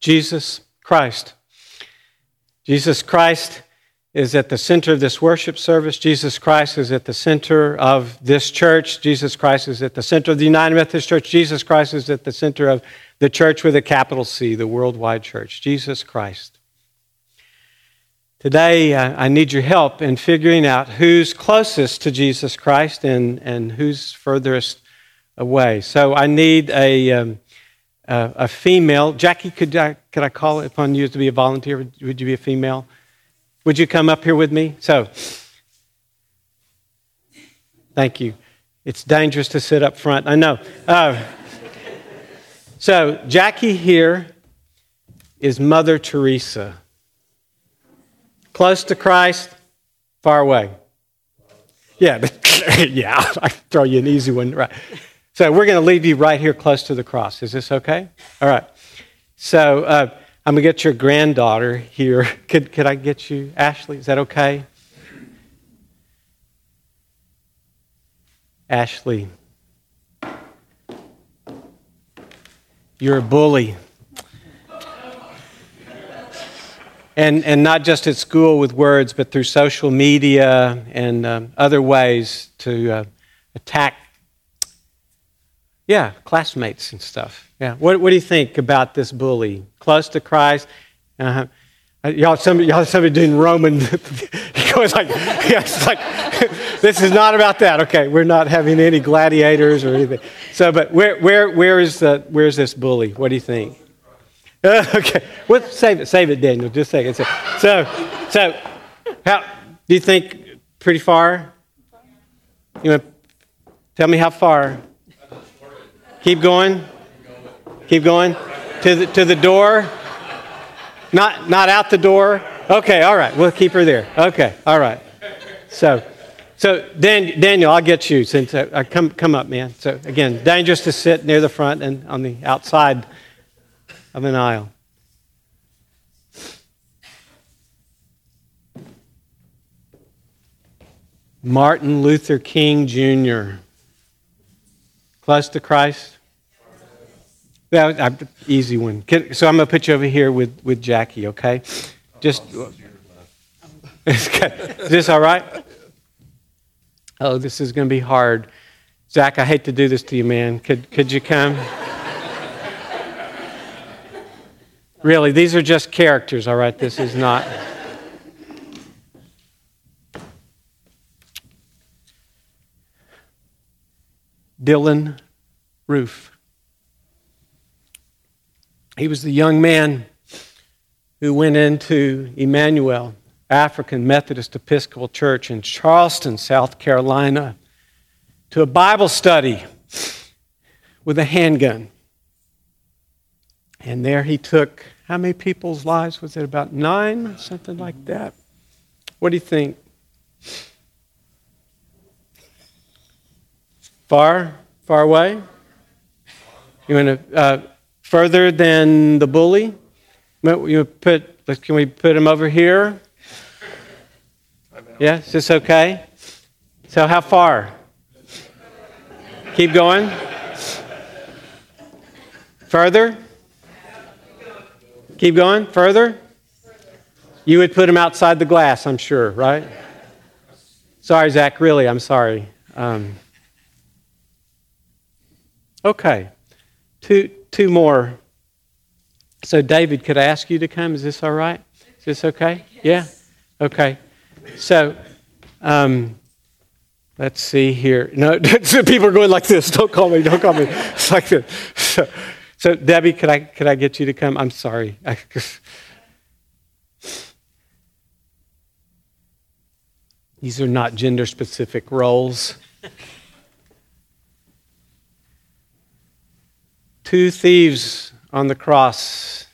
Jesus Christ. Jesus Christ is at the center of this worship service. Jesus Christ is at the center of this church. Jesus Christ is at the center of the United Methodist Church. Jesus Christ is at the center of the church with a capital C, the worldwide church. Jesus Christ. Today, uh, I need your help in figuring out who's closest to Jesus Christ and, and who's furthest away. So I need a, um, a, female. Jackie, could I, could I call upon you to be a volunteer? Would, would you be a female? Would you come up here with me? So, thank you. It's dangerous to sit up front. I know. Uh, so, Jackie here is Mother Teresa. Close to Christ, far away. Yeah, yeah, I throw you an easy one. Right. So we're going to leave you right here close to the cross. Is this okay? All right. So uh, I'm going to get your granddaughter here. Could, could I get you, Ashley? Is that okay? Ashley, you're a bully. and, and not just at school with words, but through social media and um, other ways to uh, attack, yeah, classmates and stuff. Yeah. What, what do you think about this bully? Close to Christ? Uh-huh. Uh, y'all, somebody, y'all, somebody doing Roman. goes like, yeah, it's like, this is not about that. Okay, we're not having any gladiators or anything. So, but where, where, where is the, where's this bully? What do you think? okay, well, save it, save it, Daniel. Just a second. So, so, how do you think? Pretty far. You want to tell me how far? Keep going. Keep going to the to the door. Not not out the door. Okay, all right. We'll keep her there. Okay, all right. So, so Dan, Daniel, I'll get you since I, I come come up, man. So again, dangerous to sit near the front and on the outside of an aisle. Martin Luther King Jr. Close to Christ? That was easy one. So I'm going to put you over here with, with Jackie, okay? Just. Is this all right? Oh, this is going to be hard. Zach, I hate to do this to you, man. Could, could you come? Really, these are just characters, all right? This is not. Dylann Roof. He was the young man who went into Emanuel African Methodist Episcopal Church in Charleston, South Carolina, to a Bible study with a handgun. And there he took how many people's lives? Was it about nine? Something like that. What do you think? Far? Far away? You want to uh, further than the bully? You put? Can we put him over here? Yeah, is this okay? So how far? Keep going. Further? Keep going. Further? You would put him outside the glass, I'm sure, right? Sorry, Zach, really, I'm sorry. Um, okay. Two, two more. So, David, could I ask you to come? Is this all right? Is this okay? Yeah? Okay. So, um, let's see here. No, people are going like this. Don't call me. Don't call me. It's like this. So, so, Debbie, could I, could I get you to come? I'm sorry. These are not gender specific roles. Two thieves on the cross.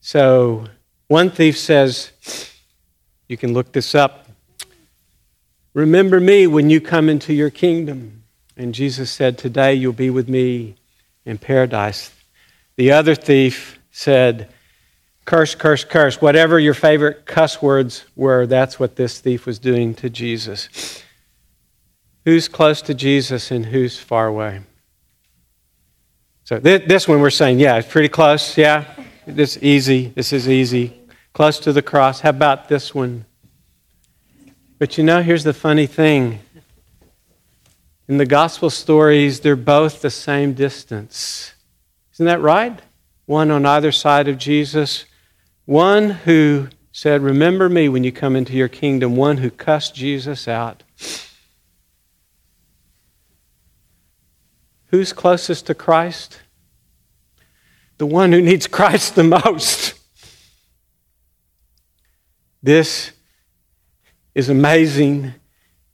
So, one thief says, You can look this up. Remember me when you come into your kingdom. And Jesus said, Today you'll be with me in paradise. The other thief said, Curse, curse, curse. Whatever your favorite cuss words were, that's what this thief was doing to Jesus. Who's close to Jesus and who's far away? So th- this one we're saying, yeah, it's pretty close. Yeah, this easy. This is easy. Close to the cross. How about this one? But you know, here's the funny thing. In the gospel stories, they're both the same distance. Isn't that right? One on either side of Jesus. One who said, Remember me when you come into your kingdom. One who cussed Jesus out. Who's closest to Christ? The one who needs Christ the most. This is amazing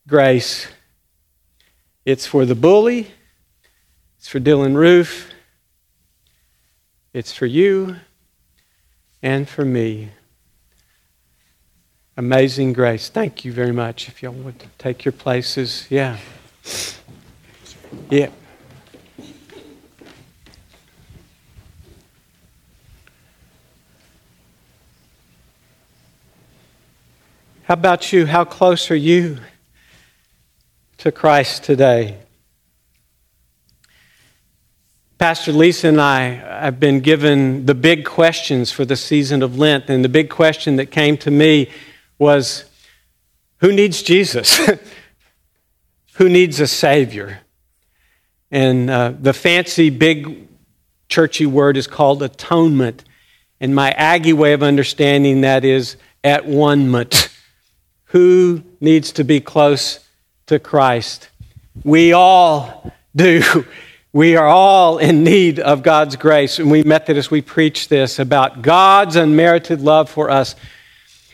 grace. It's for the bully, it's for Dylann Roof, it's for you, and for me. Amazing grace. Thank you very much. If y'all would take your places. Yeah. Yeah. How about you? How close are you to Christ today? Pastor Lisa and I have been given the big questions for the season of Lent, and the big question that came to me was who needs Jesus? who needs a Savior? And uh, the fancy, big, churchy word is called atonement. And my Aggie way of understanding that is at one ment who needs to be close to Christ? We all do. We are all in need of God's grace. And we Methodists, we preach this about God's unmerited love for us.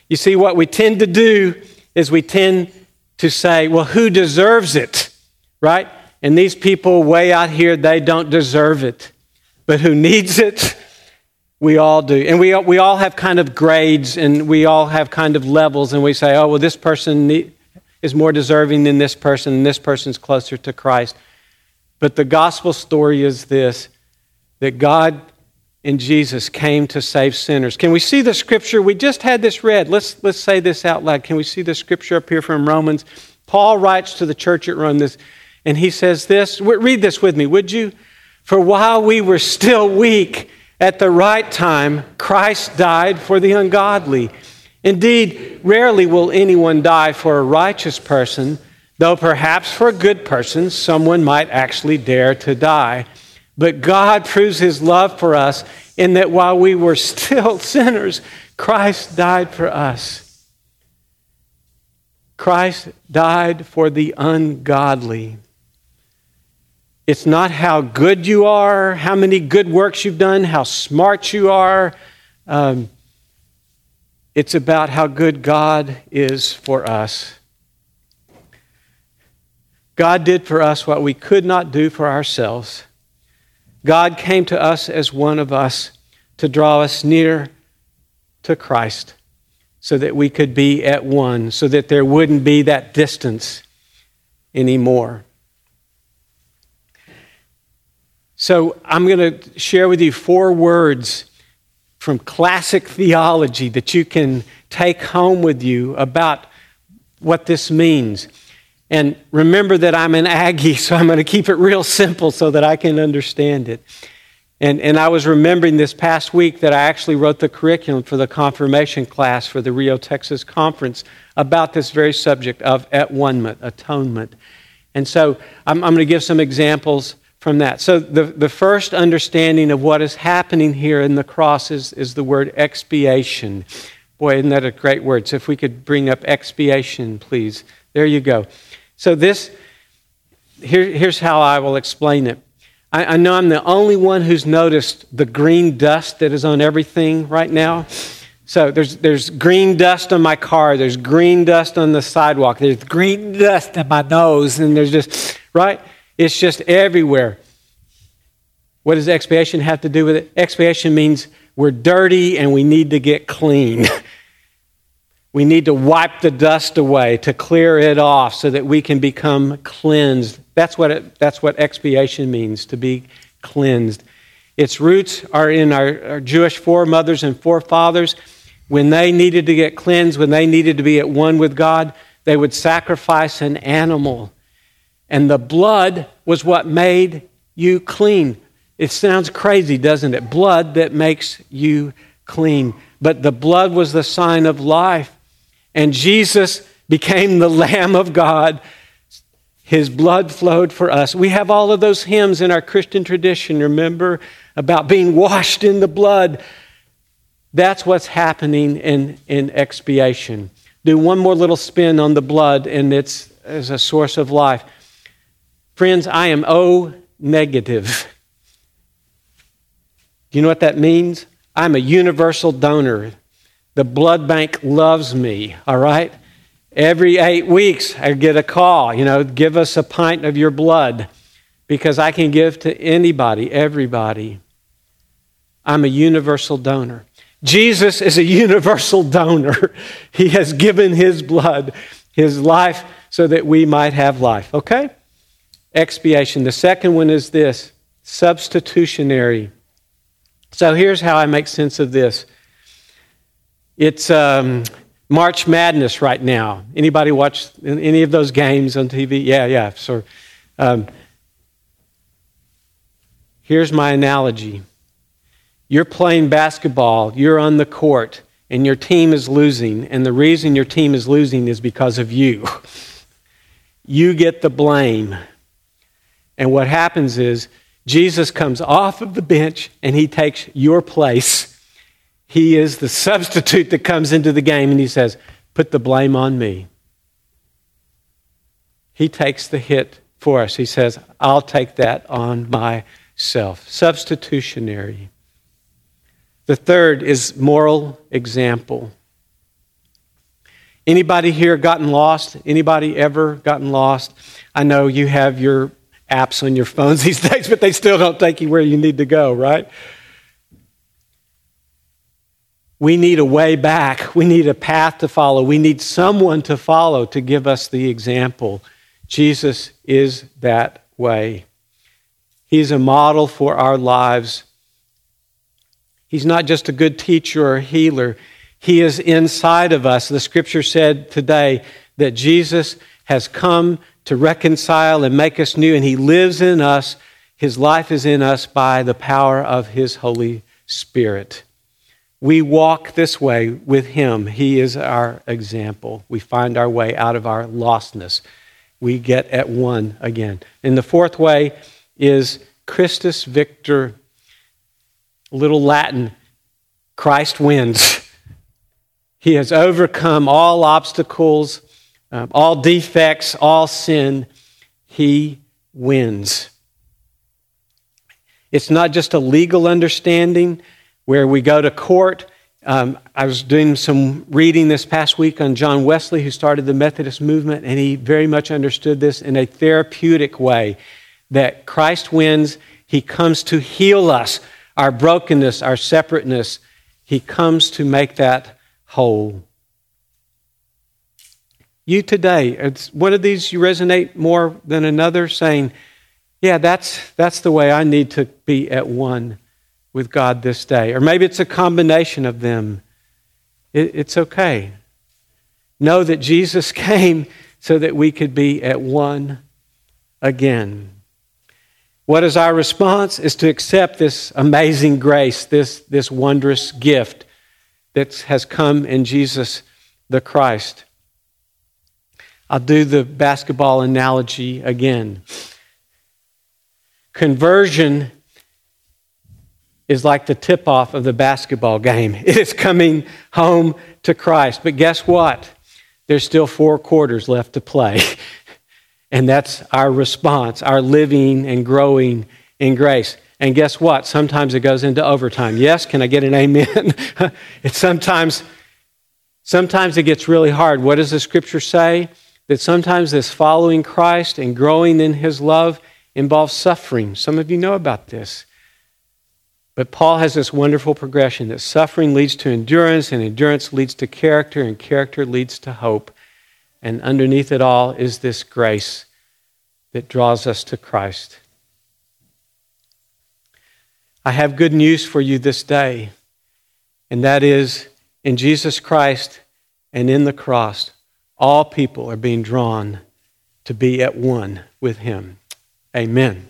You see, what we tend to do is we tend to say, well, who deserves it? Right? And these people way out here, they don't deserve it. But who needs it? We all do. And we, we all have kind of grades and we all have kind of levels, and we say, oh, well, this person is more deserving than this person, and this person's closer to Christ. But the gospel story is this that God and Jesus came to save sinners. Can we see the scripture? We just had this read. Let's, let's say this out loud. Can we see the scripture up here from Romans? Paul writes to the church at Rome this, and he says this. Read this with me, would you? For while we were still weak, at the right time, Christ died for the ungodly. Indeed, rarely will anyone die for a righteous person, though perhaps for a good person, someone might actually dare to die. But God proves his love for us in that while we were still sinners, Christ died for us. Christ died for the ungodly. It's not how good you are, how many good works you've done, how smart you are. Um, it's about how good God is for us. God did for us what we could not do for ourselves. God came to us as one of us to draw us near to Christ so that we could be at one, so that there wouldn't be that distance anymore. So I'm going to share with you four words from classic theology that you can take home with you about what this means. And remember that I'm an Aggie, so I'm going to keep it real simple so that I can understand it. And, and I was remembering this past week that I actually wrote the curriculum for the confirmation class for the Rio, Texas conference about this very subject of at one atonement. And so I'm, I'm going to give some examples from that. So, the, the first understanding of what is happening here in the cross is, is the word expiation. Boy, isn't that a great word? So, if we could bring up expiation, please. There you go. So, this, here, here's how I will explain it. I, I know I'm the only one who's noticed the green dust that is on everything right now. So there's, there's green dust on my car. There's green dust on the sidewalk. There's green dust in my nose. And there's just, right? It's just everywhere. What does expiation have to do with it? Expiation means we're dirty and we need to get clean. we need to wipe the dust away to clear it off so that we can become cleansed. That's what, it, that's what expiation means, to be cleansed. Its roots are in our, our Jewish foremothers and forefathers. When they needed to get cleansed, when they needed to be at one with God, they would sacrifice an animal and the blood was what made you clean. It sounds crazy, doesn't it? Blood that makes you clean. But the blood was the sign of life. And Jesus became the Lamb of God. His blood flowed for us. We have all of those hymns in our Christian tradition, remember, about being washed in the blood. That's what's happening in, in expiation. Do one more little spin on the blood, and it's as a source of life. Friends, I am O negative. Do you know what that means? I'm a universal donor. The blood bank loves me, all right? Every eight weeks, I get a call, you know, give us a pint of your blood because I can give to anybody, everybody. I'm a universal donor. Jesus is a universal donor. He has given his blood, his life, so that we might have life. Okay? Expiation. The second one is this substitutionary. So here's how I make sense of this. It's um, March Madness right now. Anybody watch any of those games on TV? Yeah, yeah. So um, here's my analogy. You're playing basketball, you're on the court, and your team is losing, and the reason your team is losing is because of you. you get the blame. And what happens is Jesus comes off of the bench and he takes your place. He is the substitute that comes into the game and he says, Put the blame on me. He takes the hit for us. He says, I'll take that on myself. Substitutionary. The third is moral example. Anybody here gotten lost? Anybody ever gotten lost? I know you have your apps on your phones these days, but they still don't take you where you need to go, right? We need a way back. We need a path to follow. We need someone to follow to give us the example. Jesus is that way. He's a model for our lives. He's not just a good teacher or healer, He is inside of us. The scripture said today that Jesus has come to reconcile and make us new, and He lives in us. His life is in us by the power of His Holy Spirit. We walk this way with Him. He is our example. We find our way out of our lostness. We get at one again. And the fourth way is Christus Victor, little Latin, Christ wins. He has overcome all obstacles um, all defects, all sin, he wins. It's not just a legal understanding where we go to court. Um, I was doing some reading this past week on John Wesley, who started the Methodist movement, and he very much understood this in a therapeutic way that Christ wins. He comes to heal us, our brokenness, our separateness. He comes to make that whole you today, it's one of these you resonate more than another, saying, Yeah, that's, that's the way I need to be at one with God this day. Or maybe it's a combination of them. It, it's okay. Know that Jesus came so that we could be at one again. What is our response? Is to accept this amazing grace, this, this wondrous gift that has come in Jesus the Christ. I'll do the basketball analogy again. Conversion is like the tip off of the basketball game. It is coming home to Christ. But guess what? There's still four quarters left to play. And that's our response, our living and growing in grace. And guess what? Sometimes it goes into overtime. Yes, can I get an amen? it's sometimes sometimes it gets really hard. What does the scripture say? That sometimes this following Christ and growing in his love involves suffering. Some of you know about this. But Paul has this wonderful progression that suffering leads to endurance, and endurance leads to character, and character leads to hope. And underneath it all is this grace that draws us to Christ. I have good news for you this day, and that is in Jesus Christ and in the cross, all people are being drawn to be at one with Him. Amen.